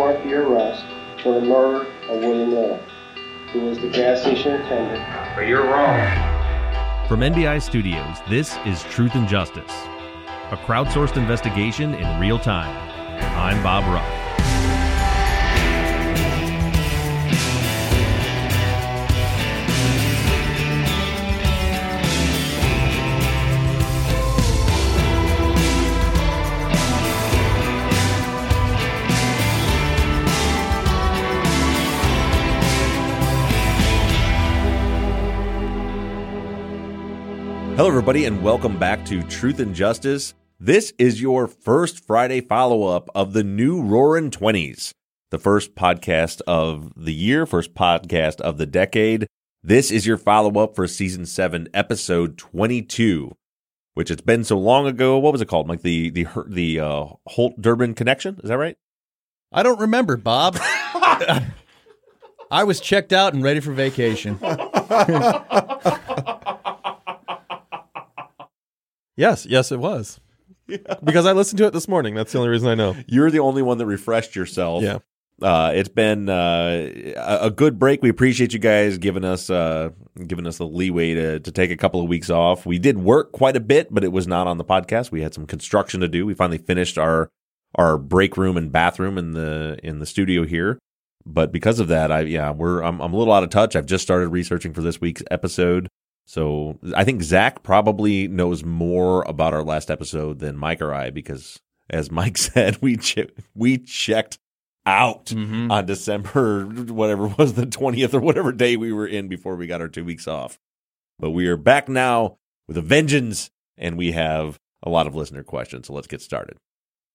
Warrant for your arrest for the murder of William Little, who was the gas station attendant? But you're wrong. From NBI Studios, this is Truth and Justice, a crowdsourced investigation in real time. I'm Bob Ruff. Hello, everybody, and welcome back to Truth and Justice. This is your first Friday follow up of the new Roaring Twenties, the first podcast of the year, first podcast of the decade. This is your follow up for season seven, episode 22, which it's been so long ago. What was it called? Like the, the, the, uh, Holt Durbin connection? Is that right? I don't remember, Bob. I was checked out and ready for vacation. yes, yes, it was. Because I listened to it this morning. That's the only reason I know. You're the only one that refreshed yourself. Yeah. Uh, it's been uh, a a good break. We appreciate you guys giving us uh, giving us the leeway to to take a couple of weeks off. We did work quite a bit, but it was not on the podcast. We had some construction to do. We finally finished our our break room and bathroom in the in the studio here. But because of that, I yeah, we're I'm, I'm a little out of touch. I've just started researching for this week's episode. So I think Zaq probably knows more about our last episode than Mike or I because, as Mike said, we che- we checked out mm-hmm. on December whatever was the twentieth or whatever day we were in before we got our two weeks off. But we are back now with a vengeance, and we have a lot of listener questions. So let's get started.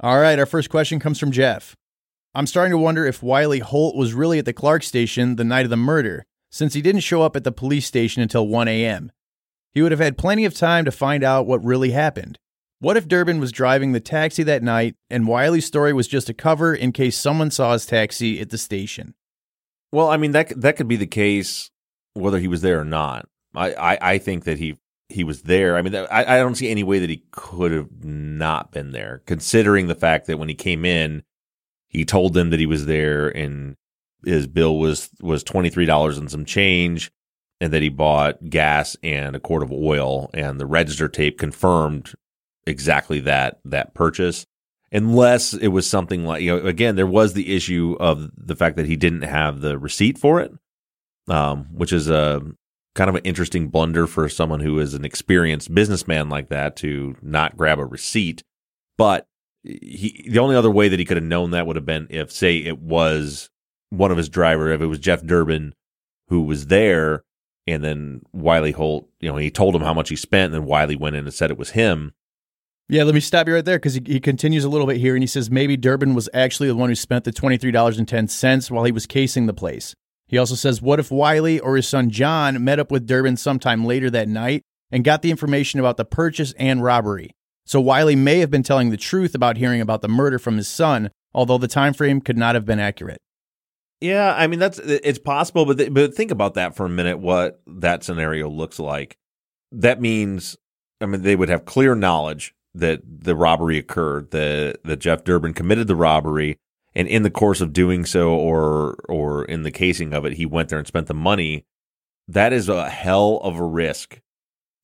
All right, our first question comes from Jeff. I'm starting to wonder if Wiley Holt was really at the Clark station the night of the murder, since he didn't show up at the police station until 1 a.m. He would have had plenty of time to find out what really happened. What if Durbin was driving the taxi that night and Wiley's story was just a cover in case someone saw his taxi at the station? Well, I mean that that could be the case whether he was there or not. I I, I think that he he was there. I mean, I, I don't see any way that he could have not been there, considering the fact that when he came in, he told them that he was there, and his bill was was twenty three dollars and some change, and that he bought gas and a quart of oil, and the register tape confirmed exactly that that purchase. Unless it was something like you know, again, there was the issue of the fact that he didn't have the receipt for it, um, which is a kind of an interesting blunder for someone who is an experienced businessman like that to not grab a receipt. But he, the only other way that he could have known that would have been if, say, it was one of his driver, if it was Jeff Durbin who was there, and then Wiley Holt, you know, he told him how much he spent, and then Wiley went in and said it was him. Yeah, let me stop you right there because he, he continues a little bit here and he says maybe Durbin was actually the one who spent the $23.10 while he was casing the place. He also says, What if Wiley or his son John met up with Durbin sometime later that night and got the information about the purchase and robbery? So Wiley may have been telling the truth about hearing about the murder from his son, although the time frame could not have been accurate. Yeah, I mean that's it's possible, but th- but think about that for a minute. What that scenario looks like. That means, I mean, they would have clear knowledge that the robbery occurred, that that Jeff Durbin committed the robbery, and in the course of doing so, or or in the casing of it, he went there and spent the money. That is a hell of a risk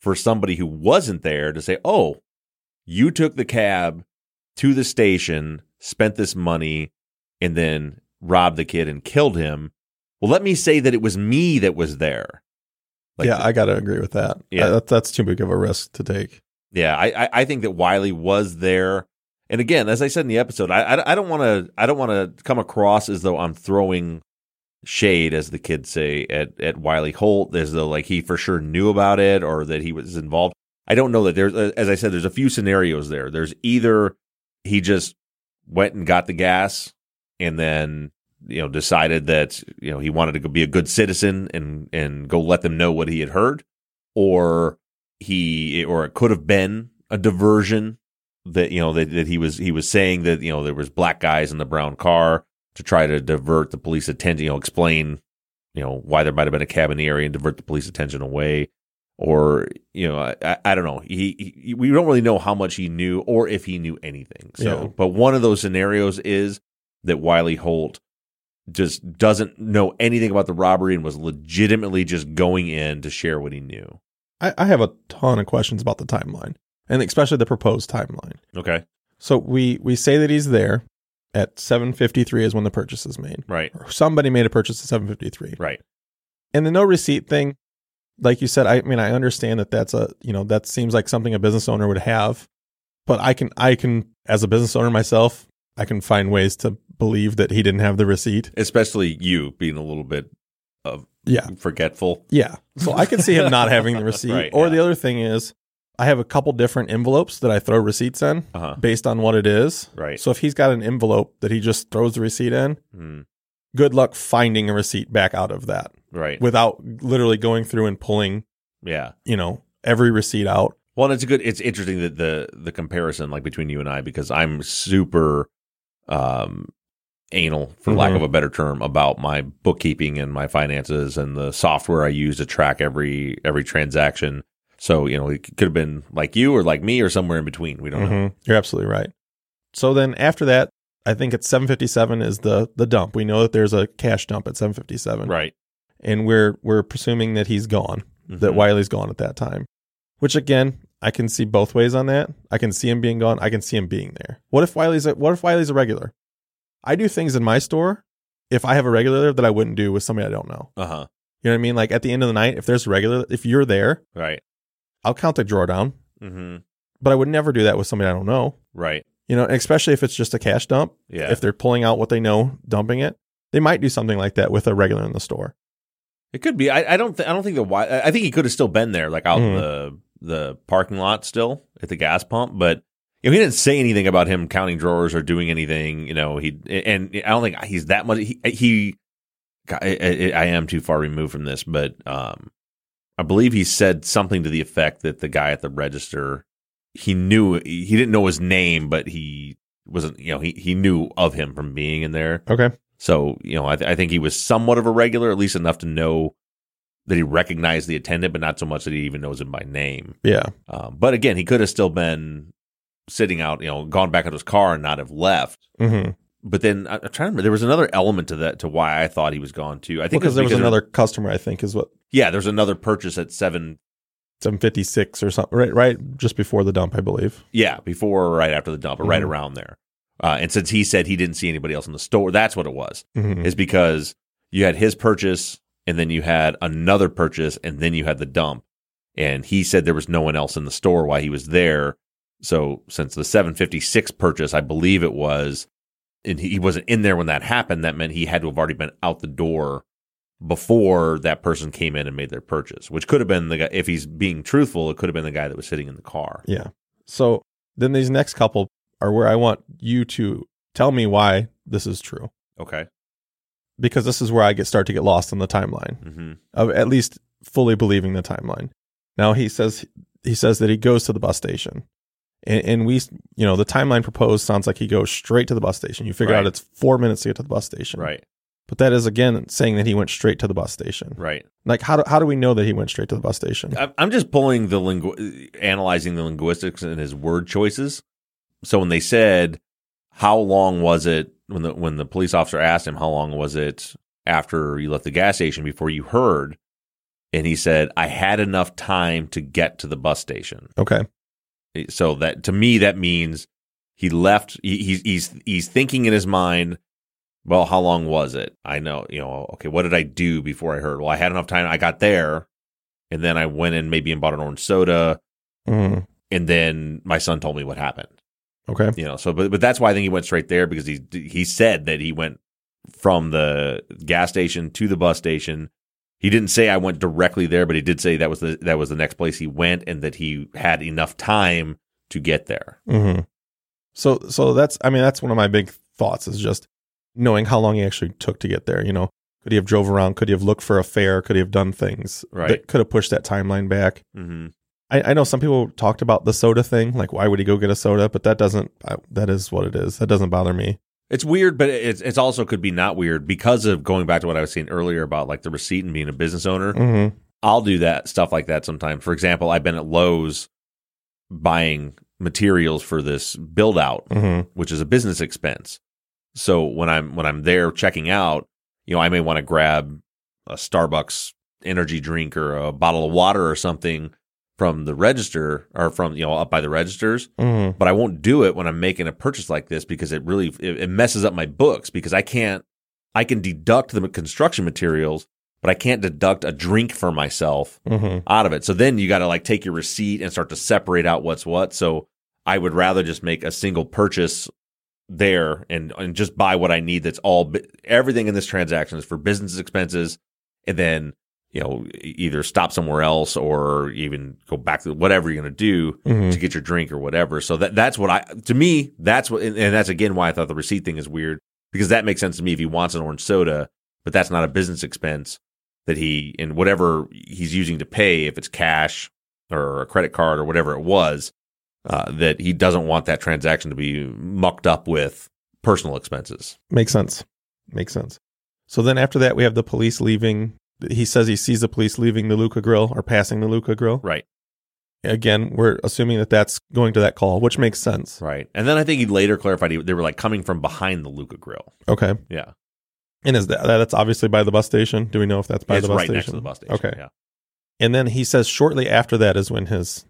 for somebody who wasn't there to say, "Oh, you took the cab to the station, spent this money, and then robbed the kid and killed him." Well, let me say that it was me that was there. Like yeah, I got to agree with that. Yeah. Uh, that, that's too big of a risk to take. Yeah, I, I, I think that Wiley was there, and again, as I said in the episode, I, I, don't want to I don't want to come across as though I'm throwing shade, as the kids say, at at Wiley Holt, as though like he for sure knew about it or that he was involved. I don't know that there's, uh, as I said, there's a few scenarios there. There's either he just went and got the gas, and then you know decided that you know he wanted to be a good citizen and and go let them know what he had heard, or he or it could have been a diversion that you know that, that he was he was saying that you know there was black guys in the brown car to try to divert the police attention you know explain you know why there might have been a cab in the area and divert the police attention away. Or you know I, I don't know. He, he we don't really know how much he knew or if he knew anything. So Yeah. but one of those scenarios is that Wiley Holt just doesn't know anything about the robbery and was legitimately just going in to share what he knew. I, I have a ton of questions about the timeline, and especially the proposed timeline. okay So we we say that he's there at 7:53 is when the purchase is made. right Or somebody made a purchase at 7:53. right And the no receipt thing, like you said, I mean I understand that that's a you know that seems like something a business owner would have, but I can I can as a business owner myself, I can find ways to believe that he didn't have the receipt. especially you being a little bit of Yeah. forgetful. Yeah. So I can see him not having the receipt. Right, or yeah. the other thing is I have a couple different envelopes that I throw receipts in Uh-huh. based on what it is. Right. So if he's got an envelope that he just throws the receipt in, Mm, good luck finding a receipt back out of that right. without literally going through and pulling, yeah. you know, every receipt out. Well, and it's a good. It's interesting that the the comparison, like between you and I, because I'm super um anal, for lack Mhm. of a better term, about my bookkeeping and my finances and the software I use to track every every transaction. So you know, it could have been like you or like me or somewhere in between. We don't know. Mhm. You're absolutely right. So then after that, I think at 757 is the the dump. We know that there's a cash dump at 757. Right. And we're we're presuming that he's gone. that Mhm. Wiley's gone at that time. Which again, I can see both ways on that. I can see him being gone. I can see him being there. What if Wiley's a, what if Wiley's a regular? I do things in my store if I have a regular that I wouldn't do with somebody I don't know. Uh huh. You know what I mean? Like at the end of the night, if there's a regular, if you're there, Right. I'll count the drawer down. Mm-hmm. But I would never do that with somebody I don't know. Right. You know, especially if it's just a cash dump. Yeah. If they're pulling out what they know, dumping it, they might do something like that with a regular in the store. It could be. I, I don't. Th- I don't think the. Wi- I think he could have still been there, like out in Mhm. the the parking lot, still at the gas pump. But you know, he didn't say anything about him counting drawers or doing anything. You know, he and I don't think he's that much. He. he God, I, I, I am too far removed from this, but um, I believe he said something to the effect that the guy at the register he knew he didn't know his name, but he wasn't. You know, he he knew of him from being in there. Okay. So, you know, I, th- I think he was somewhat of a regular, at least enough to know that he recognized the attendant, but not so much that he even knows him by name. Yeah. Um, but again, he could have still been sitting out, you know, gone back to his car and not have left. Mm-hmm. But then I- I'm trying to remember, there was another element to that, to why I thought he was gone too. I think Because there was another customer, I think, is what yeah, there's another purchase at seven, 756 or something, right? Right, just before the dump, I believe. yeah, before or right after the dump, or right Mhm. around there. Uh, and since he said he didn't see anybody else in the store, that's what it was. Mm-hmm. is because you had his purchase and then you had another purchase and then you had the dump. And he said there was no one else in the store while he was there. So since the 756 purchase, I believe it was, and he wasn't in there when that happened, that meant he had to have already been out the door before that person came in and made their purchase, which could have been the guy, if he's being truthful, it could have been the guy that was sitting in the car. Yeah. So then these next couple are where I want you to tell me why this is true, Okay. because this is where I get start to get lost in the timeline hmm of at least fully believing the timeline. Now he says he says that he goes to the bus station, and, and we you know the timeline proposed sounds like he goes straight to the bus station. You figure out it's four minutes to get to the bus station, Right. But that is again saying that he went straight to the bus station. Right. Like how do how do we know that he went straight to the bus station? I'm- I'm just pulling the lingu- analyzing the linguistics and his word choices. So when they said, "How long was it when the when the police officer asked him how long was it after you left the gas station before you heard, and he said, "I had enough time to get to the bus station." Okay. So that to me that means he left. He, he's he's he's thinking in his mind. Well, how long was it? I know, you know. Okay, what did I do before I heard? Well, I had enough time. I got there, and then I went in maybe and bought an orange soda, Mhm. and then my son told me what happened. Okay. You know, so but but that's why I think he went straight there because he he said that he went from the gas station to the bus station. He didn't say I went directly there, but he did say that was the that was the next place he went, and that he had enough time to get there. hmm So, so that's, I mean, that's one of my big thoughts is just knowing how long he actually took to get there. You know, could he have drove around? Could he have looked for a fare? Could he have done things Right. that could have pushed that timeline back? Mm-hmm. I, I know some people talked about the soda thing, like why would he go get a soda? But that doesn't, I, that is what it is. That doesn't bother me. It's weird, but it's it's also could be not weird because of going back to what I was saying earlier about like the receipt and being a business owner. Mm-hmm. I'll do that stuff like that sometimes. For example, I've been at Lowe's buying materials for this build out, Mm-hmm. which is a business expense. So when I'm when I'm there checking out, you know, I may want to grab a Starbucks energy drink or a bottle of water or something from the register or from you know up by the registers Mm-hmm. but I won't do it when I'm making a purchase like this because it really it, it messes up my books because I can't I can deduct the construction materials, but I can't deduct a drink for myself Mm-hmm. out of it. So then you got to like take your receipt and start to separate out what's what. So I would rather just make a single purchase there and and just buy what I need. That's all everything in this transaction is for business expenses, and then you know either stop somewhere else or even go back to whatever you're going to do Mhm. to get your drink or whatever. So that that's what I to me that's what and and that's again why I thought the receipt thing is weird because that makes sense to me if he wants an orange soda, but that's not a business expense that he and whatever he's using to pay if it's cash or a credit card or whatever it was uh, that he doesn't want that transaction to be mucked up with personal expenses. Makes sense. Makes sense. So then after that, we have the police leaving. He says he sees the police leaving the Luca Grill or passing the Luca Grill. Right. Again, we're assuming that that's going to that call, which makes sense. Right. And then I think he later clarified he, they were like coming from behind the Luca grill. Okay. Yeah. And is that that's obviously by the bus station? Do we know if that's by it's the bus station? right station? next to the bus station. Okay. Yeah. And then he says shortly after that is when his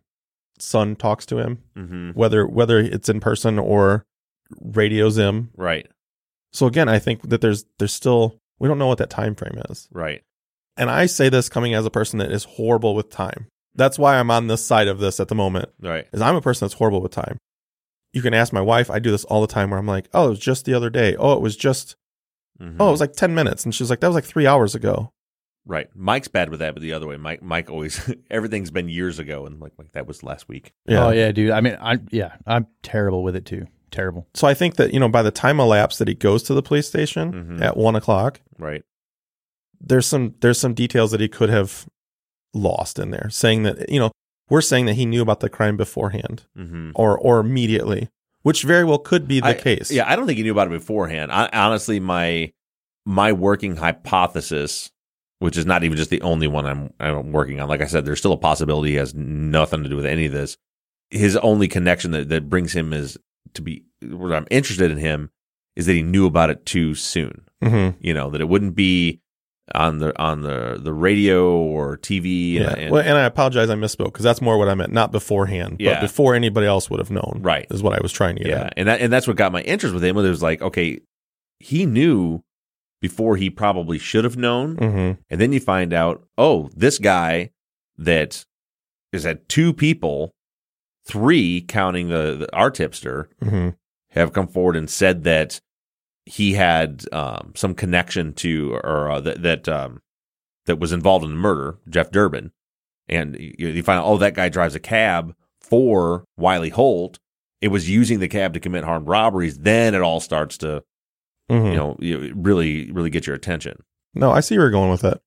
son talks to him, hmm whether whether it's in person or radios him. Right. So again, I think that there's there's still we don't know what that time frame is. Right. And I say this coming as a person that is horrible with time. That's why I'm on this side of this at the moment. Right. Is I'm a person that's horrible with time. You can ask my wife. I do this all the time where I'm like, "Oh, it was just the other day. Oh, it was just Mhm. oh, it was like 10 minutes." And she's like, "That was like 3 hours ago." Right. Mike's bad with that, but the other way, Mike Mike always everything's been years ago and like like that was last week. Yeah. Oh yeah, dude. I mean, I yeah, I'm terrible with it too. Terrible. So I think that, you know, by the time elapsed that he goes to the police station Mhm. at one o'clock, Right. There's some there's some details that he could have lost in there, saying that you know we're saying that he knew about the crime beforehand Mm-hmm. or or immediately, which very well could be the I- case. Yeah, I don't think he knew about it beforehand. I, honestly, my my working hypothesis, which is not even just the only one I'm I'm working on. Like I said, there's still a possibility he has nothing to do with any of this. His only connection that, that brings him is to be what I'm interested in him is that he knew about it too soon. hmm You know that it wouldn't be on the on the the radio or TV. And, Yeah. and- well, and I apologize, I misspoke because that's more what I meant, not beforehand, Yeah. but before anybody else would have known. Right. is what I was trying to get yeah, at. and that and that's what got my interest with him. It was like, okay, he knew before he probably should have known, hmm and then you find out, oh, this guy that is at two people, three counting the, the our tipster, hmm have come forward and said that he had um, some connection to or uh, that that um, that was involved in the murder, Jeff Durbin, and you, you find out, oh, that guy drives a cab for Wiley Holt. It was using the cab to commit armed robberies. Then it all starts to, hmm you know, you really, really get your attention. No, I see where you're going with it.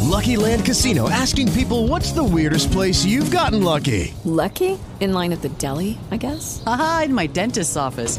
Lucky Land Casino asking people what's the weirdest place you've gotten lucky? Lucky? In line at the deli, I guess? Aha, in my dentist's office.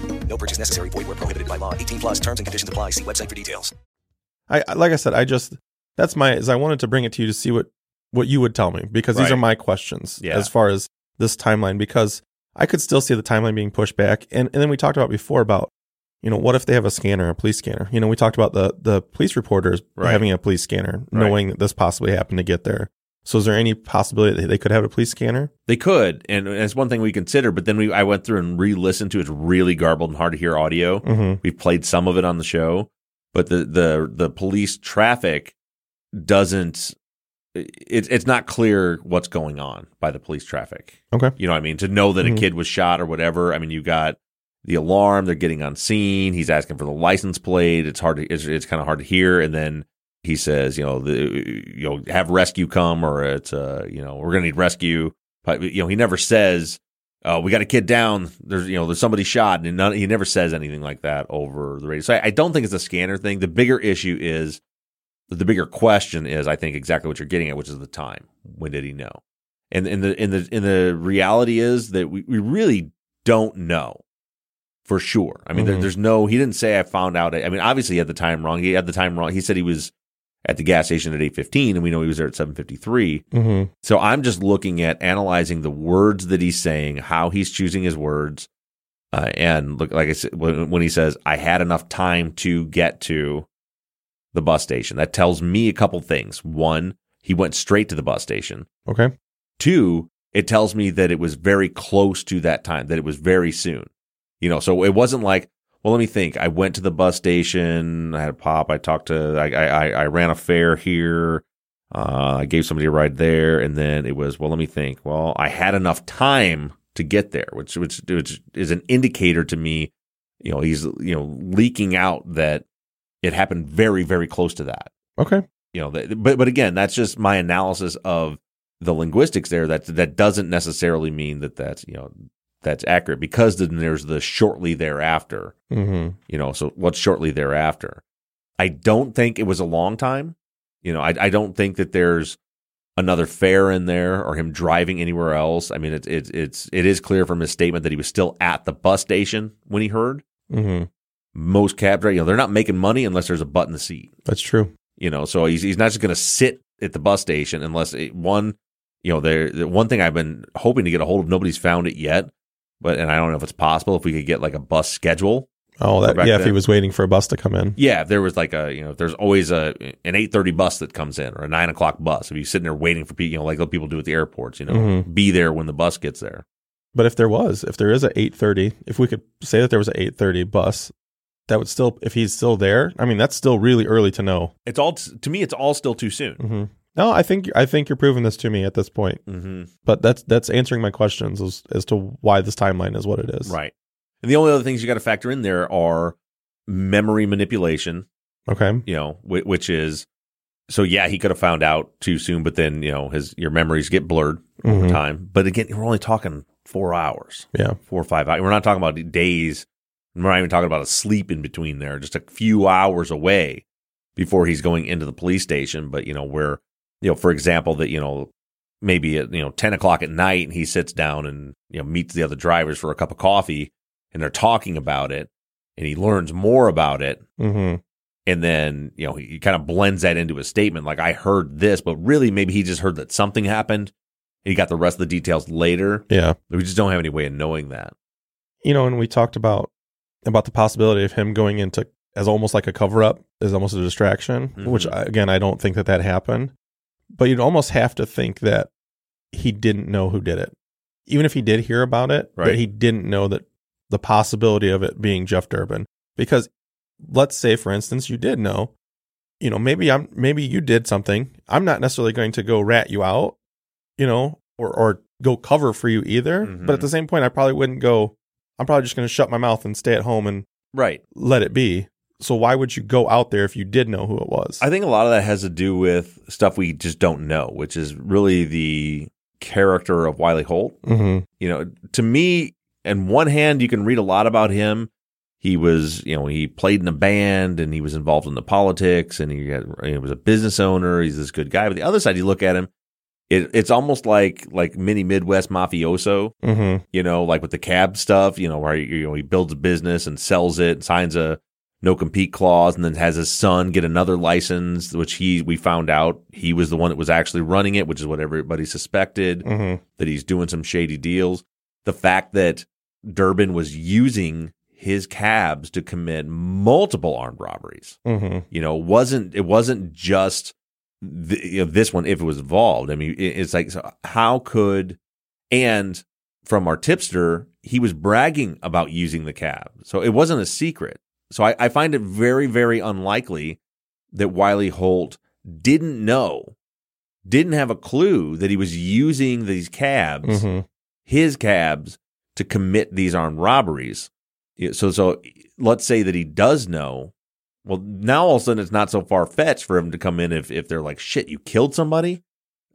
No purchase necessary. Void where prohibited by law. 18 plus. Terms and conditions apply. See website for details. I I- like I said, I just that's my is I wanted to bring it to you to see what what you would tell me because these are my questions Yeah. as far as this timeline because I could still see the timeline being pushed back and and then we talked about before about you know what if they have a scanner a police scanner you know we talked about the the police reporters Right. having a police scanner Right. knowing that this possibly happened to get there so is there any possibility that they could have a police scanner They could, and it's one thing we consider. But then we, I went through and re-listened to. it. It's really garbled and hard to hear audio. Mhm. We've played some of it on the show, but the the the police traffic doesn't. It's it's not clear what's going on by the police traffic. okay You know what I mean? To know that Mhm. a kid was shot or whatever. I mean, you got the alarm. They're getting on scene. He's asking for the license plate. It's hard to. It's, it's kind of hard to hear. And then he says, you know, the you know have rescue come or it's uh you know we're gonna need rescue. But you know he never says. Uh, we got a kid down. There's, you know, there's somebody shot, and none, he never says anything like that over the radio. So I, I don't think it's a scanner thing. The bigger issue is, the bigger question is, I think exactly what you're getting at, which is the time. When did he know? And and the and the and the reality is that we, we really don't know for sure. I mean, there, Mhm. there's no. He didn't say I found out. I mean, obviously he had the time wrong. He had the time wrong. He said he was at the gas station at 8:15, and we know he was there at 7:53. mm-hmm. So I'm just looking at analyzing the words that he's saying, how he's choosing his words, uh, and look, like I said, when, when he says, "I had enough time to get to the bus station," that tells me a couple things. One, he went straight to the bus station. okay Two, it tells me that it was very close to that time, that it was very soon. You know, so it wasn't like, well, let me think. I went to the bus station. I had a pop. I talked to. I I, I ran a fare here. Uh, I gave somebody a ride there, and then it was well. Let me think. Well, I had enough time to get there, which which which is an indicator to me. You know, he's you know leaking out that it happened very very close to that. okay You know, but but again, that's just my analysis of the linguistics there. That that doesn't necessarily mean that that's you know that's accurate because then there's the shortly thereafter. mm-hmm. You know, so what's shortly thereafter? I don't think it was a long time. You know, I I don't think that there's another fare in there or him driving anywhere else. I mean, it's it's it's it is clear from his statement that he was still at the bus station when he heard. Mm-hmm. Most cab drivers, you know, they're not making money unless there's a butt in the seat. that's true You know, so he's he's not just going to sit at the bus station unless it, one, you know, there the one thing I've been hoping to get a hold of. Nobody's found it yet, but and I don't know if it's possible if we could get like a bus schedule. oh that yeah if he was waiting for a bus to come in Yeah, if there was like a you know, if there's always a an eight thirty bus that comes in or a nine o'clock bus. If you're sitting there waiting for people, you know, like what people do at the airports, you know, Mhm. be there when the bus gets there. But if there was, if there is a 8:30, if we could say that there was a 8:30 bus, that would still if he's still there, I mean that's still really early to know. It's all to me. It's all still too soon. hmm No, I think I think you're proving this to me at this point. Mm-hmm. But that's that's answering my questions as as to why this timeline is what it is. Right. And the only other things you got to factor in there are memory manipulation. Okay. you know, whi- which is so yeah, he could have found out too soon, but then you know his your memories get blurred over Mhm. time. But again, we're only talking four hours, Yeah. four or five hours. We're not talking about days. We're not even talking about a sleep in between there, just a few hours away before he's going into the police station. But you know, where you know, for example, that you know maybe at you know ten o'clock at night, and he sits down and you know meets the other drivers for a cup of coffee, and they're talking about it, and he learns more about it hmm and then you know he, he kind of blends that into a statement like i heard this but really maybe he just heard that something happened he got the rest of the details later Yeah. we just don't have any way of knowing that You know, and we talked about about the possibility of him going into as almost like a cover up, as almost a distraction, which Mhm. I- again I don't think that that happened. But you'd almost have to think that he didn't know who did it. even if he did hear about it, Right. that he didn't know that the possibility of it being Jeff Durbin. Because let's say, for instance, you did know, you know, maybe I'm maybe you did something. I'm not necessarily going to go rat you out, you know, or or go cover for you either. Mhm. But at the same point, I probably wouldn't go. I'm probably just going to shut my mouth and stay at home and Right. let it be. So why would you go out there if you did know who it was? I think a lot of that has to do with stuff we just don't know, which is really the character of Wiley Holt. Mhm. You know, to me, in one hand, you can read a lot about him. He was, you know, he played in a band and he was involved in the politics and he, had, he was a business owner. He's this good guy. But the other side, you look at him, it, it's almost like like mini Midwest mafioso. Mhm. You know, like with the cab stuff. You know, where you know he builds a business and sells it, and signs a no compete clause, and then has his son get another license, which he we found out he was the one that was actually running it, which is what everybody suspected Mhm. that he's doing some shady deals. The fact that Durbin was using his cabs to commit multiple armed robberies Mhm. you know wasn't it wasn't just the, you know, this one if it was involved i mean it- it's like so how could and from our tipster he was bragging about using the cab so it wasn't a secret so i, I find it very very unlikely that wiley holt didn't know didn't have a clue that he was using these cabs Mhm. his cabs to commit these armed robberies. So, so let's say that he does know. Well, now all of a sudden it's not so far fetched for him to come in if, if they're like, shit, you killed somebody.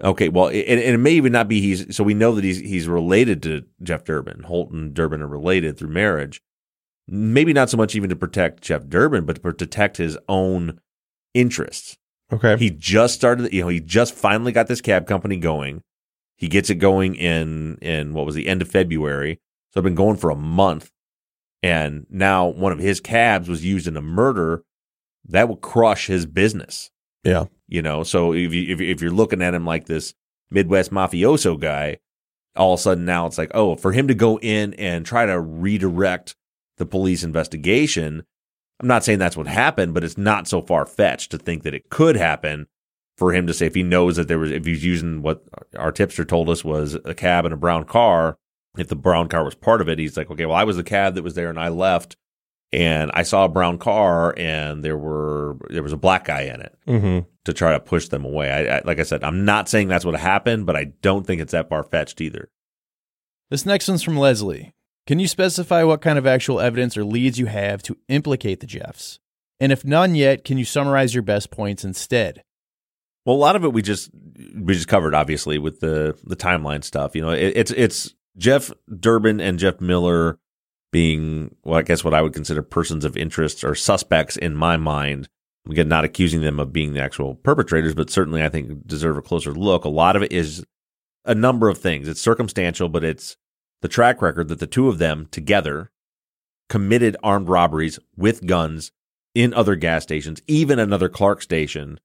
Okay, well, it, and it may even not be he's. So we know that he's he's related to Jeff Durbin. Holt and Durbin are related through marriage. Maybe not so much even to protect Jeff Durbin, but to protect his own interests. Okay. He just started, you know, he just finally got this cab company going. He gets it going in in what was the end of February. So I've been going for a month. And now one of his cabs was used in a murder that would crush his business. Yeah. You know, so if you if, if you're looking at him like this Midwest mafioso guy, all of a sudden now it's like, oh, for him to go in and try to redirect the police investigation, I'm not saying that's what happened, but it's not so far fetched to think that it could happen for him to say if he knows that there was if he's using what our tipster told us was a cab and a brown car, if the brown car was part of it, he's like, okay, well, I was the cab that was there and I left and I saw a brown car and there were there was a black guy in it Mhm. to try to push them away. I, I like I said, I'm not saying that's what happened, but I don't think it's that far fetched either. This next one's from Leslie. Can you specify what kind of actual evidence or leads you have to implicate the Jeffs? And if none yet, can you summarize your best points instead? Well, a lot of it we just we just covered obviously with the the timeline stuff. You know, it, it's it's Jeff Durbin and Jeff Miller being well, I guess what I would consider persons of interest or suspects in my mind. Again, not accusing them of being the actual perpetrators, but certainly I think deserve a closer look. A lot of it is a number of things. It's circumstantial, but it's the track record that the two of them together committed armed robberies with guns in other gas stations, even another Clark station,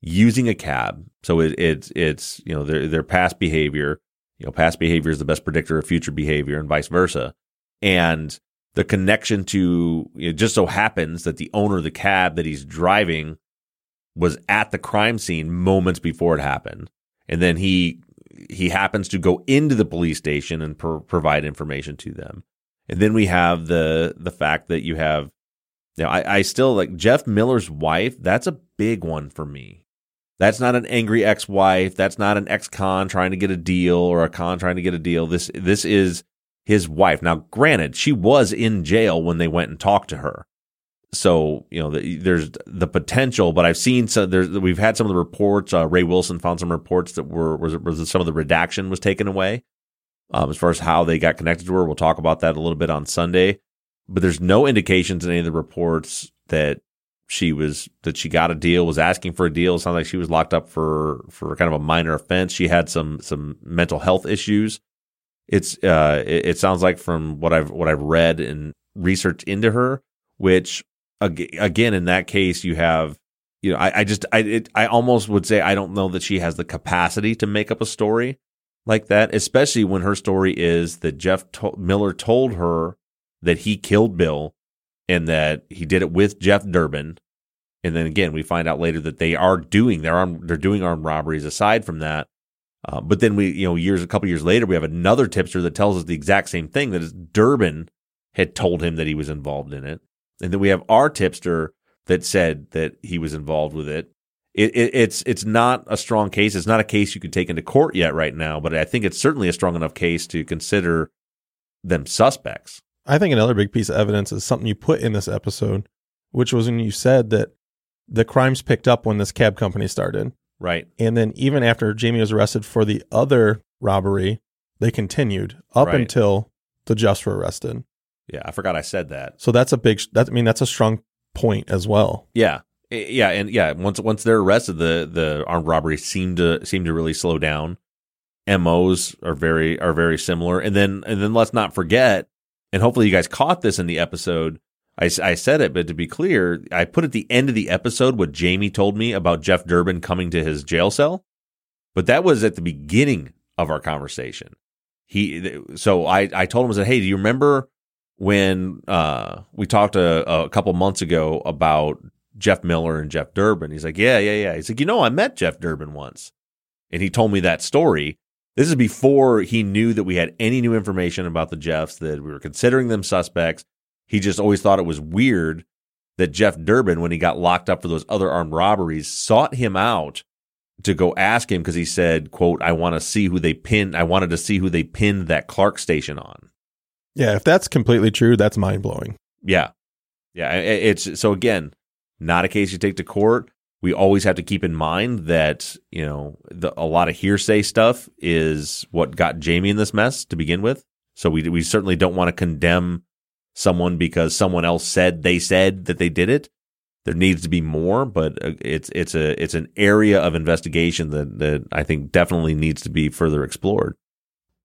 using a cab. So it, it's it's you know their their past behavior. You know, past behavior is the best predictor of future behavior, and vice versa. And the connection to it just so happens that the owner of the cab that he's driving was at the crime scene moments before it happened, and then he he happens to go into the police station and pro- provide information to them. And then we have the the fact that you have, know, I, I still like Jeff Miller's wife. That's a big one for me. That's not an angry ex-wife. That's not an ex-con trying to get a deal or a con trying to get a deal. This this is his wife. Now, granted, she was in jail when they went and talked to her. So you know, the, there's the potential, but I've seen some. There's we've had some of the reports. Uh, Ray Wilson found some reports that were was, was some of the redaction was taken away. Um, as far as how they got connected to her, we'll talk about that a little bit on Sunday. But there's no indications in any of the reports that she was that she got a deal, was asking for a deal. It sounds like she was locked up for for kind of a minor offense. She had some some mental health issues. It's uh, it, it sounds like from what I've what I've read and researched into her, which again in that case you have you know I, I just I it, I almost would say I don't know that she has the capacity to make up a story like that, especially when her story is that Jeff to- Miller told her that he killed Bill and that he did it with Jeff Durbin. And then again, we find out later that they are doing their armed, they're doing armed robberies aside from that. Uh, but then we, you know, years a couple years later, we have another tipster that tells us the exact same thing that is Durbin had told him that he was involved in it, and then we have our tipster that said that he was involved with it. It, it. It's it's not a strong case. It's not a case you could take into court yet right now, but I think it's certainly a strong enough case to consider them suspects. I think another big piece of evidence is something you put in this episode, which was when you said that the crimes picked up when this cab company started. Right. And then even after Jamie was arrested for the other robbery, they continued up Right. until the Just were arrested. Yeah, I forgot I said that. So that's a big. That I mean, that's a strong point as well. Yeah, yeah, and yeah. Once once they're arrested, the the armed robberies seem to seem to really slow down. Mos are very are very similar, and then and then let's not forget, and hopefully you guys caught this in the episode. I, I said it, but to be clear, I put at the end of the episode what Jamie told me about Jeff Durbin coming to his jail cell, but that was at the beginning of our conversation. He so I I told him I said, hey, do you remember when uh, we talked a, a couple months ago about Jeff Miller and Jeff Durbin. He's like, yeah, yeah, yeah. He's like, you know, I met Jeff Durbin once, and he told me that story. This is before he knew that we had any new information about the Jeffs, that we were considering them suspects. He just always thought it was weird that Jeff Durbin, when he got locked up for those other armed robberies, sought him out to go ask him because he said, "quote I want to see who they pinned. I wanted to see who they pinned that Clark station on." Yeah, if that's completely true, that's mind blowing. Yeah. Yeah. It's so again, not a case you take to court. We always have to keep in mind that, you know, the, a lot of hearsay stuff is what got Jamie in this mess to begin with. So we, we certainly don't want to condemn someone because someone else said they said that they did it. There needs to be more, but uh, it's, it's a, it's an area of investigation that, that I think definitely needs to be further explored.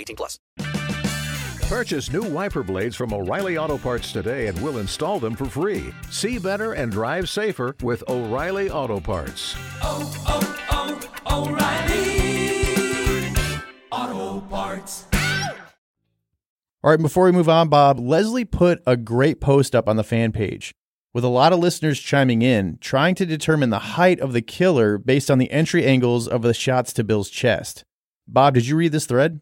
18 plus. Purchase new wiper blades from O'Reilly Auto Parts today and we'll install them for free. See better and drive safer with O'Reilly Auto Parts. Oh, oh, oh, O'Reilly Auto Parts. All right, before we move on, Bob, Leslie put a great post up on the fan page with a lot of listeners chiming in, trying to determine the height of the killer based on the entry angles of the shots to Bill's chest. Bob, did you read this thread?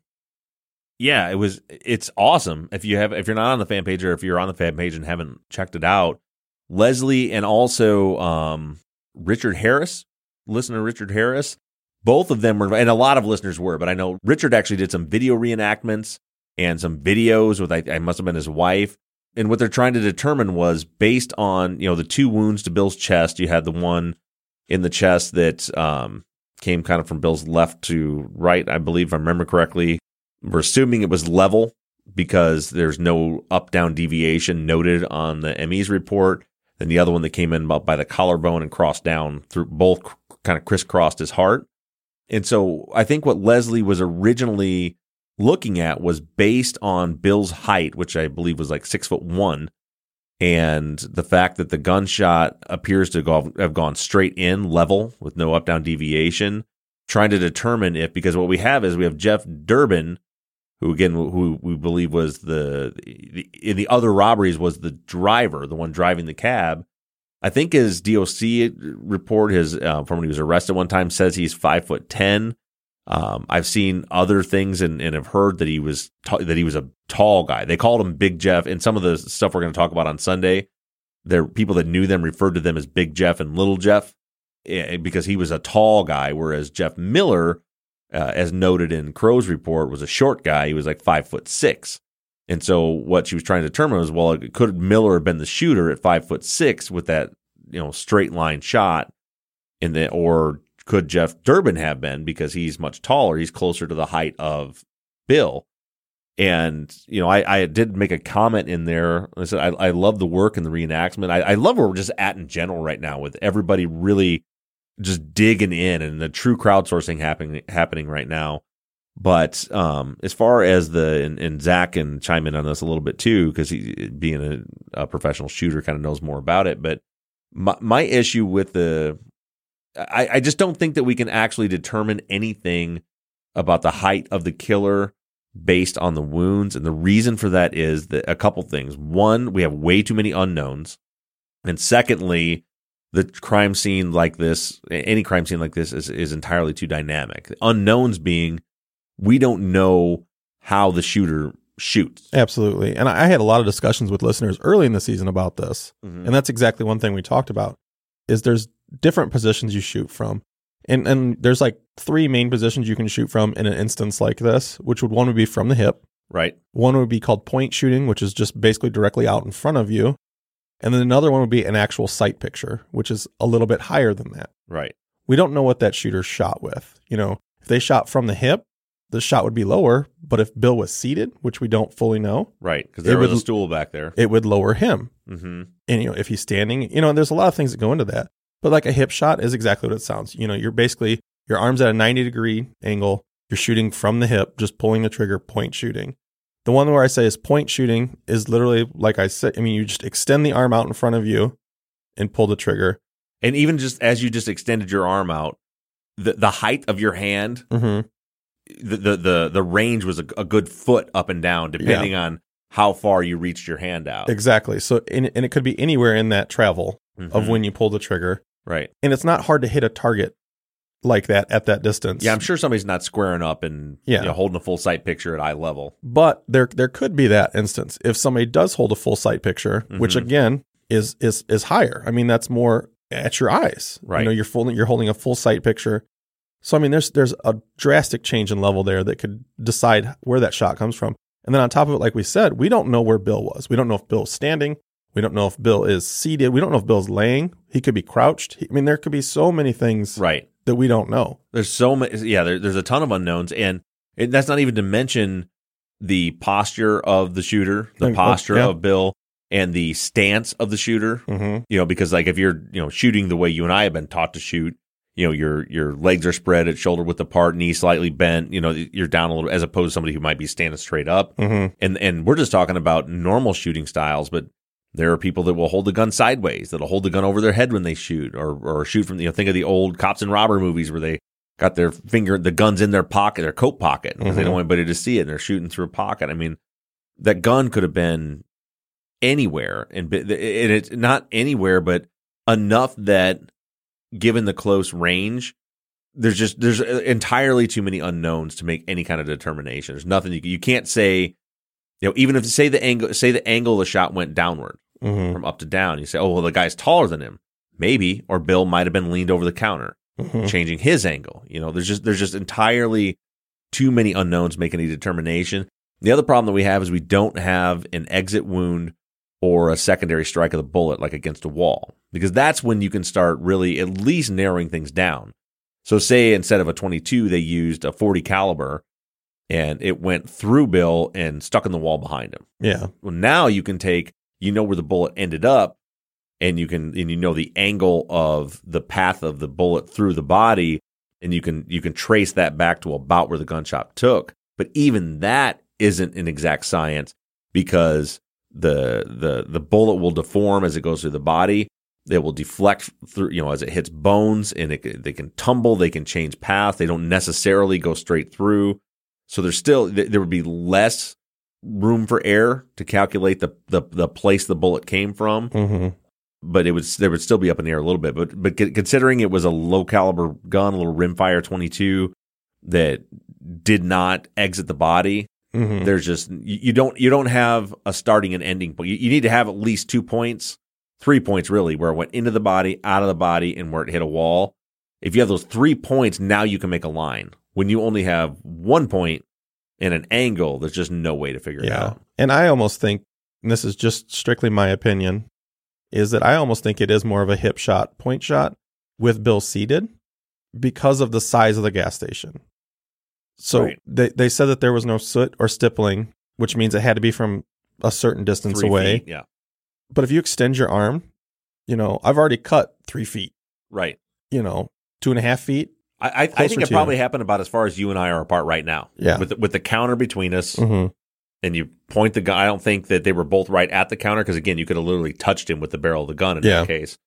Yeah, it was. It's awesome. If you have, if you're not on the fan page, or if you're on the fan page and haven't checked it out, Leslie and also um, Richard Harris, listener Richard Harris, both of them were, and a lot of listeners were, but I know Richard actually did some video reenactments and some videos with, I, I must have been his wife. And what they're trying to determine was based on, you know, the two wounds to Bill's chest. You had the one in the chest that um, came kind of from Bill's left to right, I believe, if I remember correctly. We're assuming it was level because there's no up down deviation noted on the ME's report. Then the other one that came in by the collarbone and crossed down through both kind of crisscrossed his heart. And so I think what Leslie was originally looking at was based on Bill's height, which I believe was like six foot one, and the fact that the gunshot appears to have gone straight in level with no up down deviation, trying to determine if because what we have is we have Jeff Durbin, who again who we believe was the, the in the other robberies was the driver, the one driving the cab. I think his DOC report, his uh, from when he was arrested one time, says he's five foot ten. Um, I've seen other things and, and have heard that he was t- that he was a tall guy. They called him Big Jeff, and some of the stuff we're going to talk about on Sunday, there people that knew them referred to them as Big Jeff and Little Jeff eh, because he was a tall guy, whereas Jeff Miller, uh, as noted in Crow's report, was a short guy. He was like five foot six. And so what she was trying to determine was, well, could Miller have been the shooter at five foot six with that, you know, straight line shot in the, or could Jeff Durbin have been because he's much taller? He's closer to the height of Bill. And, you know, I, I did make a comment in there. I said, I, I love the work and the reenactment. I, I love where we're just at in general right now with everybody really just digging in and the true crowdsourcing happening, happening right now. But um, as far as the and, and Zaq can chime in on this a little bit too, because he being a, a professional shooter kind of knows more about it. But my, my issue with the, I, I just don't think that we can actually determine anything about the height of the killer based on the wounds. And the reason for that is that a couple things. One, we have way too many unknowns. And secondly, the crime scene like this, any crime scene like this is, is entirely too dynamic. The unknowns being we don't know how the shooter shoots. Absolutely. And I had a lot of discussions with listeners early in the season about this. Mhm. And that's exactly one thing we talked about is there's different positions you shoot from. And and there's like three main positions you can shoot from in an instance like this, which would one would be from the hip. Right. One would be called point shooting, which is just basically directly out in front of you. And then another one would be an actual sight picture, which is a little bit higher than that. Right. We don't know what that shooter shot with. You know, if they shot from the hip, the shot would be lower. But if Bill was seated, which we don't fully know, Right. Because there was would- a stool back there. it would lower him. hmm And you know, if he's standing, you know, there's a lot of things that go into that. But like a hip shot is exactly what it sounds. You know, you're basically your arms at a 90 degree angle. You're shooting from the hip, just pulling the trigger, point shooting. The one where I say is point shooting is literally like I said. I mean, you just extend the arm out in front of you and pull the trigger. And even just as you just extended your arm out, the the height of your hand, Mm-hmm. the the the, the range was a, a good foot up and down, depending on how far you reached your hand out. Exactly. So, and, and it could be anywhere in that travel of Mhm. when you pull the trigger. Right. And it's not hard to hit a target like that at that distance. Yeah, I'm sure somebody's not squaring up and Yeah. you know, holding a full sight picture at eye level. But there there could be that instance if somebody does hold a full sight picture, which Mhm. again is is is higher. I mean, that's more at your eyes. Right. You know, you're full, you're holding a full sight picture. So I mean, there's there's a drastic change in level there that could decide where that shot comes from. And then on top of it, like we said, we don't know where Bill was. We don't know if Bill's standing. We don't know if Bill is seated. We don't know if Bill's laying. He could be crouched. He- I mean, there could be so many things Right. That we don't know. There's so many. Yeah, there, there's a ton of unknowns, and it, that's not even to mention the posture of the shooter, the oh, posture yeah. of Bill, and the stance of the shooter. Mm-hmm. You know, because like if you're you know shooting the way you and I have been taught to shoot, you know your your legs are spread at shoulder width apart, knees slightly bent. You know, you're down a little, as opposed to somebody who might be standing straight up. Mhm. And and we're just talking about normal shooting styles, but there are people that will hold the gun sideways, that'll hold the gun over their head when they shoot, or or shoot from you know think of the old cops and robber movies where they got their finger the guns in their pocket, their coat pocket, because they Mhm. don't want anybody to see it, and they're shooting through a pocket. I mean, that gun could have been anywhere, and and it's not anywhere, but enough that given the close range. There's just there's entirely too many unknowns to make any kind of determination. There's nothing you you can't say you know, even if say the angle, say the angle of the shot went downward Mhm. from up to down, you say, oh well, the guy's taller than him, maybe, or Bill might have been leaned over the counter, Mhm. changing his angle. You know, there's just there's just entirely too many unknowns to make any determination. The other problem that we have is we don't have an exit wound or a secondary strike of the bullet like against a wall, because that's when you can start really at least narrowing things down. So, say instead of a 22, they used a 40 caliber and it went through Bill and stuck in the wall behind him. Yeah. Well, now you can take, you know where the bullet ended up, and you can, and you know the angle of the path of the bullet through the body, and you can you can trace that back to about where the gunshot took. But even that isn't an exact science because the the the bullet will deform as it goes through the body. It will deflect through, you know, as it hits bones, and it, they can tumble. They can change path. They don't necessarily go straight through. So there's still there would be less room for error to calculate the the, the place the bullet came from, Mm-hmm. but it would there would still be up in the air a little bit. But but considering it was a low caliber gun, a little rimfire 22 that did not exit the body, Mhm. there's just you, you don't you don't have a starting and ending point. You, you need to have at least two points, three points really, where it went into the body, out of the body, and where it hit a wall. If you have those three points, now you can make a line. When you only have one point and an angle, there's just no way to figure it out. And I almost think, and this is just strictly my opinion, is that I almost think it is more of a hip shot, point shot with Bill seated because of the size of the gas station. So Right. they, they said that there was no soot or stippling, which means it had to be from a certain distance Three away. feet, yeah, But if you extend your arm, you know, I've already cut three feet, right. you know, two and a half feet. I, I, I think it probably you. happened about as far as you and I are apart right now. Yeah. with the, with the counter between us, Mhm. and you point the gun. I don't think that they were both right at the counter because again, you could have literally touched him with the barrel of the gun in Yeah. that case.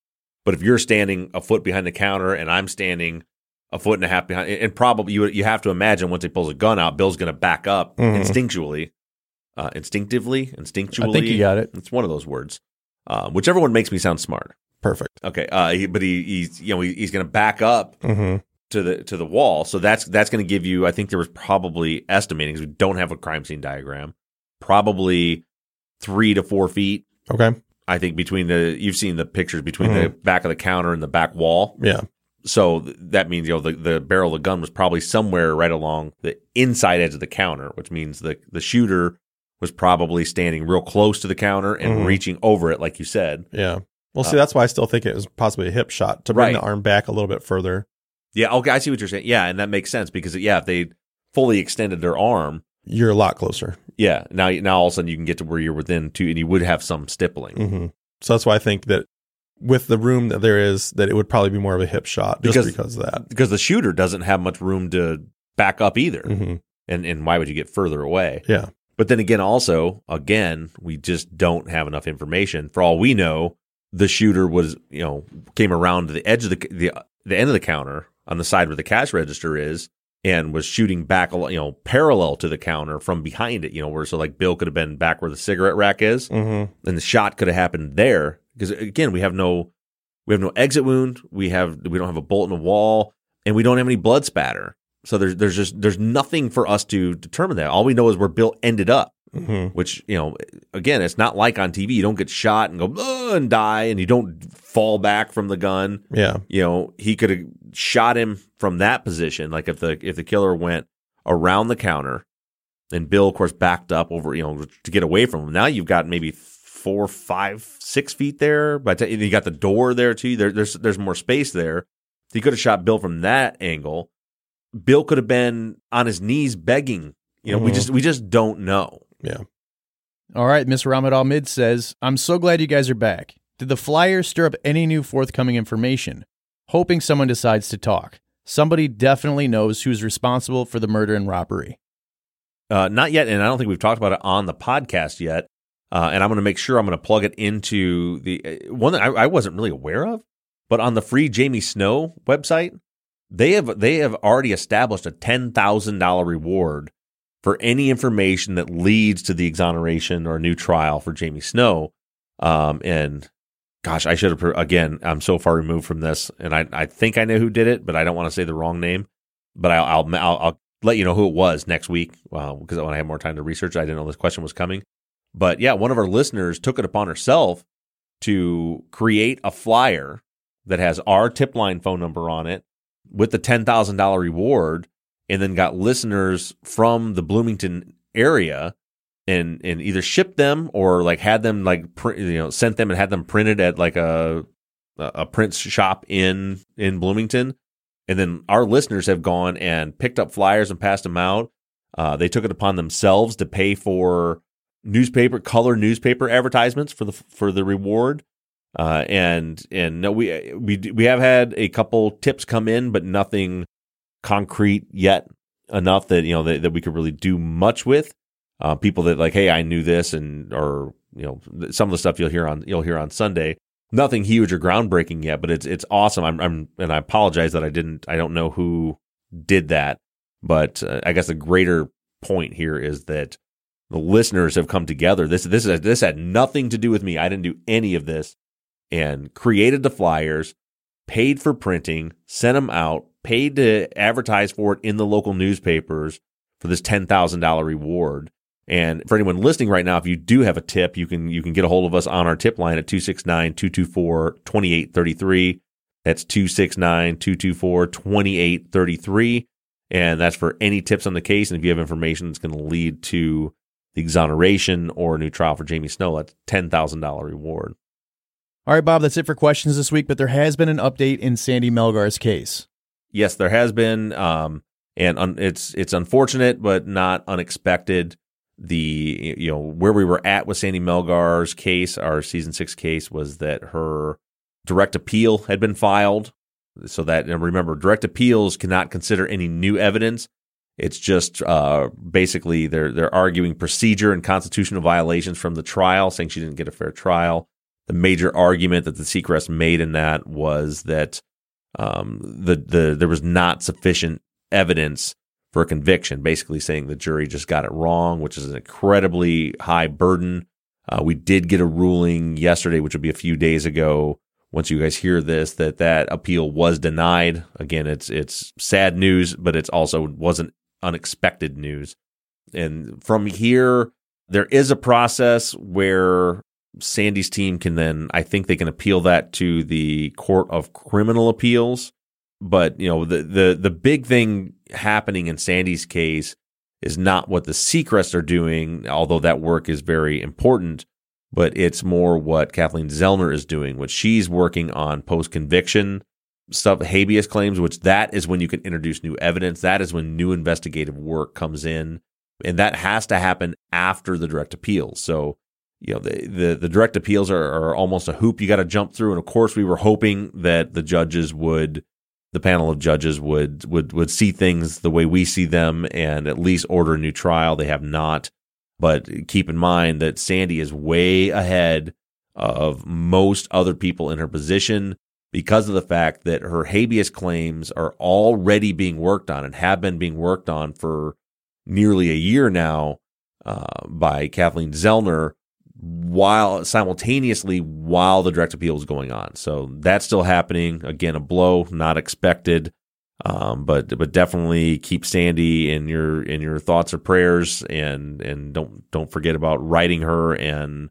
But if you're standing a foot behind the counter and I'm standing a foot and a half behind, and probably you you have to imagine once he pulls a gun out, Bill's going to back up Mhm. instinctually, uh, instinctively, instinctually. I think you got it. It's one of those words. Uh, whichever one makes me sound smart. Perfect. Okay, uh, he, but he, he's you know he, he's going to back up hmm to the to the wall. So that's that's going to give you. I think there was probably estimating 'cause we don't have a crime scene diagram. Probably three to four feet. Okay. I think between the you've seen the pictures between the Mhm. back of the counter and the back wall. Yeah. So th- that means you know the, the barrel of the gun was probably somewhere right along the inside edge of the counter, which means the the shooter was probably standing real close to the counter and Mhm. reaching over it, like you said. Yeah. Well, Uh, see, that's why I still think it was possibly a hip shot to bring Right. the arm back a little bit further. Yeah, okay, I see what you're saying. Yeah, and that makes sense because yeah, if they fully extended their arm, You're a lot closer. Yeah. Now, now all of a sudden you can get to where you're within two, and you would have some stippling. hmm So that's why I think that with the room that there is, that it would probably be more of a hip shot just Because- because, of that. because the shooter doesn't have much room to back up either. Mhm. And and why would you get further away? Yeah. But then again, also again, we just don't have enough information. For all we know, the shooter was you know came around to the edge of the the the end of the counter on the side where the cash register is. And was shooting back, you know, parallel to the counter from behind it, you know, where so like Bill could have been back where the cigarette rack is, Mm-hmm. and the shot could have happened there because again we have no we have no exit wound we have we don't have a bolt in the wall and we don't have any blood spatter so there's there's just there's nothing for us to determine that. All we know is where bill ended up Mm-hmm. which you know again it's not like on tv you don't get shot and go and die and you don't fall back from the gun. Yeah. you know he could have shot him from that position like if the if the killer went around the counter and bill of course backed up over you know to get away from him. Now you've got maybe four five six feet there. But you got the door there too. There, there's there's more space there. He could have shot bill from that angle bill could have been on his knees begging you know we Mhm. just we just don't know Yeah. All right, Miss Ramad Al Mid says, I'm so glad you guys are back. Did the Flyers stir up any new forthcoming information? Hoping someone decides to talk. Somebody definitely knows who's responsible for the murder and robbery. Uh, not yet, and I don't think we've talked about it on the podcast yet. Uh, and I'm going to make sure I'm going to plug it into the uh, one that I, I wasn't really aware of, but on the free Jamie Snow website, they have they have already established a ten thousand dollar reward for any information that leads to the exoneration or new trial for Jamie Snow. Um, and gosh, I should have again. I'm so far removed from this, and I I think I know who did it, but I don't want to say the wrong name. But I'll I'll I'll, I'll let you know who it was next week because when I have more time to research, I didn't know this question was coming. But yeah, one of our listeners took it upon herself to create a flyer that has our tip line phone number on it with the $10,000 reward and then got listeners from the Bloomington area and and either shipped them or like had them like print, you know sent them and had them printed at like a a print shop in in Bloomington. And then our listeners have gone and picked up flyers and passed them out. Uh, they took it upon themselves to pay for newspaper color newspaper advertisements for the for the reward uh, and and no we we we have had a couple tips come in but nothing concrete yet enough that you know that, that we could really do much with uh, people that like hey I knew this and or you know some of the stuff you'll hear on you'll hear on Sunday nothing huge or groundbreaking yet but it's it's awesome I'm I'm and I apologize that I didn't I don't know who did that but uh, I guess the greater point here is that the listeners have come together. This this is this had nothing to do with me. I didn't do any of this, and created the flyers, paid for printing, sent them out, paid to advertise for it in the local newspapers for this ten thousand dollar reward. And for anyone listening right now, if you do have a tip, you can you can get a hold of us on our tip line at 269-224-2833. That's 269-224-2833. And that's for any tips on the case. And if you have information that's going to lead to the exoneration or a new trial for Jamie Snow, that's $10,000 reward. All right, Bob, that's it for questions this week, but there has been an update in Sandy Melgar's case. Yes, there has been, um, and un- it's it's unfortunate, but not unexpected. The you know where we were at with Sandy Melgar's case, our season six case, was that her direct appeal had been filed. So that and remember, direct appeals cannot consider any new evidence. It's just uh, basically they're they're arguing procedure and constitutional violations from the trial, saying she didn't get a fair trial. The major argument that the Seacrest made in that was that um, the the there was not sufficient evidence for a conviction, basically saying the jury just got it wrong, which is an incredibly high burden. Uh, we did get a ruling yesterday, which would be a few days ago. Once you guys hear this, that that appeal was denied. Again, it's it's sad news, but it's also wasn't unexpected news. And from here, there is a process where Sandy's team can then, I think they can appeal that to the Court of Criminal Appeals. But you know, the the the big thing happening in Sandy's case is not what the Seacrest are doing, although that work is very important. But it's more what Kathleen Zellner is doing, what she's working on post conviction stuff, habeas claims, which that is when you can introduce new evidence. That is when new investigative work comes in. And that has to happen after the direct appeal. So, you know, the, the, the direct appeals are, are almost a hoop you got to jump through. And of course, we were hoping that the judges would, the panel of judges would, would, would see things the way we see them and at least order a new trial. They have not. But keep in mind that Sandy is way ahead of most other people in her position because of the fact that her habeas claims are already being worked on and have been being worked on for nearly a year now uh, by Kathleen Zellner while simultaneously while the direct appeal is going on. So that's still happening. Again, a blow not expected. Um, but but definitely keep Sandy in your in your thoughts or prayers, and and don't don't forget about writing her and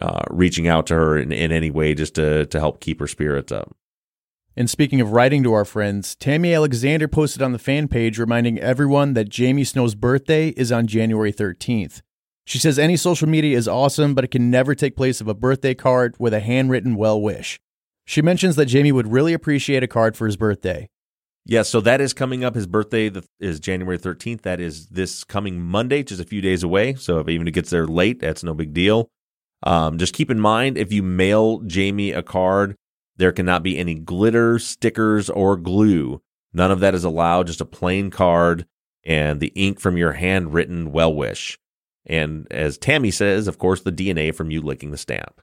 uh, reaching out to her in, in any way just to to help keep her spirits up. And speaking of writing to our friends, Tammy Alexander posted on the fan page reminding everyone that Jamie Snow's birthday is on January 13th. She says any social media is awesome, but it can never take place of a birthday card with a handwritten well wish. She mentions that Jamie would really appreciate a card for his birthday. Yeah, so that is coming up. His birthday is January 13th. That is this coming Monday, just a few days away. So if even it gets there late, that's no big deal. Um, just keep in mind if you mail Jamie a card, there cannot be any glitter, stickers, or glue. None of that is allowed, just a plain card and the ink from your handwritten well wish. And as Tammy says, of course, the DNA from you licking the stamp.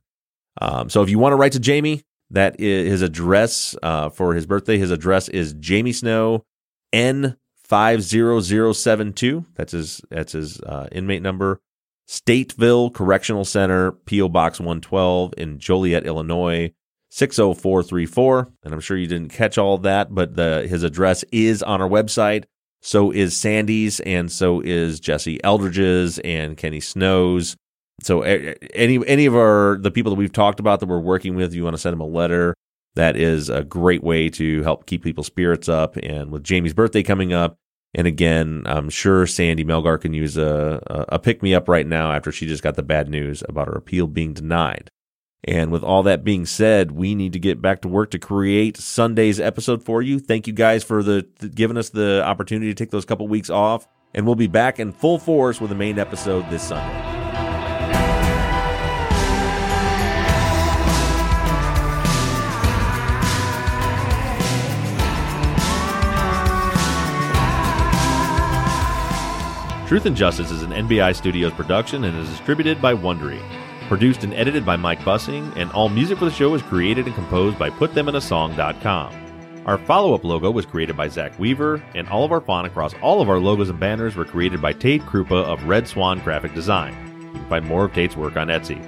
Um, so if you want to write to Jamie, that is his address uh, for his birthday. His address is Jamie Snow N five zero zero seven two. That's his that's his uh, inmate number. Stateville Correctional Center, PO Box one twelve in Joliet, Illinois. 60434 and I'm sure you didn't catch all that but the his address is on our website so is Sandy's and so is Jesse Eldridge's and Kenny Snow's so any any of our the people that we've talked about that we're working with, you want to send them a letter. That is a great way to help keep people's spirits up. And with Jamie's birthday coming up, and again, I'm sure Sandy Melgar can use a, a, a pick me up right now after she just got the bad news about her appeal being denied. And with all that being said, we need to get back to work to create Sunday's episode for you. Thank you guys for the, giving us the opportunity to take those couple weeks off, and we'll be back in full force with the main episode this Sunday. Truth and Justice is an NBI Studios production and is distributed by Wondery. Produced and edited by Mike Bussing, and all music for the show was created and composed by PutThemInASong.com. Our follow up logo was created by Zaq Weaver, and all of our font across all of our logos and banners were created by Tate Krupa of Red Swan Graphic Design. You can find more of Tate's work on Etsy.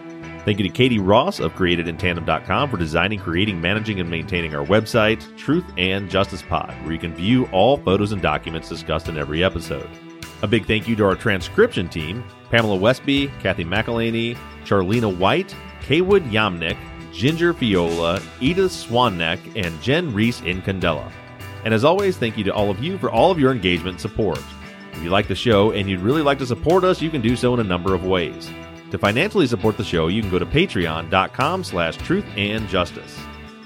Thank you to Katie Ross of CreatedInTandem.com for designing, creating, managing, and maintaining our website, Truth and Justice Pod, where you can view all photos and documents discussed in every episode. A big thank you to our transcription team Pamela Westby, Kathy McElhaney, Charlena White, Kaywood Yamnick, Ginger Fiola, Edith Swanneck, and Jen Reese in Candela. And as always, thank you to all of you for all of your engagement and support. If you like the show and you'd really like to support us, you can do so in a number of ways. To financially support the show, you can go to patreon.com slash truth and justice.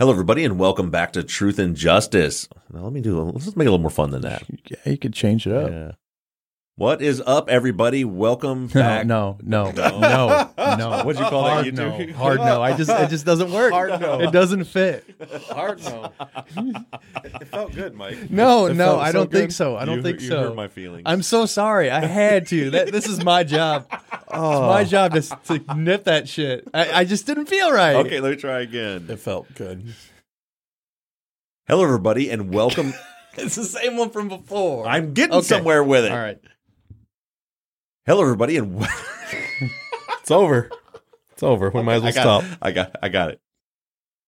Hello, everybody, and welcome back to Truth and Justice. Now, let me do. Let's make it a little more fun than that. Yeah, you could change it up. Yeah. What is up, everybody? Welcome back. No, no, no, no, no. What'd you call that? Hard You no. Hard no. I just it just doesn't work. Hard no. It doesn't fit. Hard no. it felt good, Mike. No, It no, I so don't think so. I don't You- think you so. hurt my feelings. I'm so sorry. I had to. That this is my job. Oh. It's my oh. job to, to nip that shit. I, I just didn't feel right. Okay, let me try again. It felt good. Hello, everybody, and welcome. It's the same one from before. I'm getting Okay. somewhere with it. All right. Hello, everybody, and It's over. It's over. We might as well I got, stop. I got, I got it.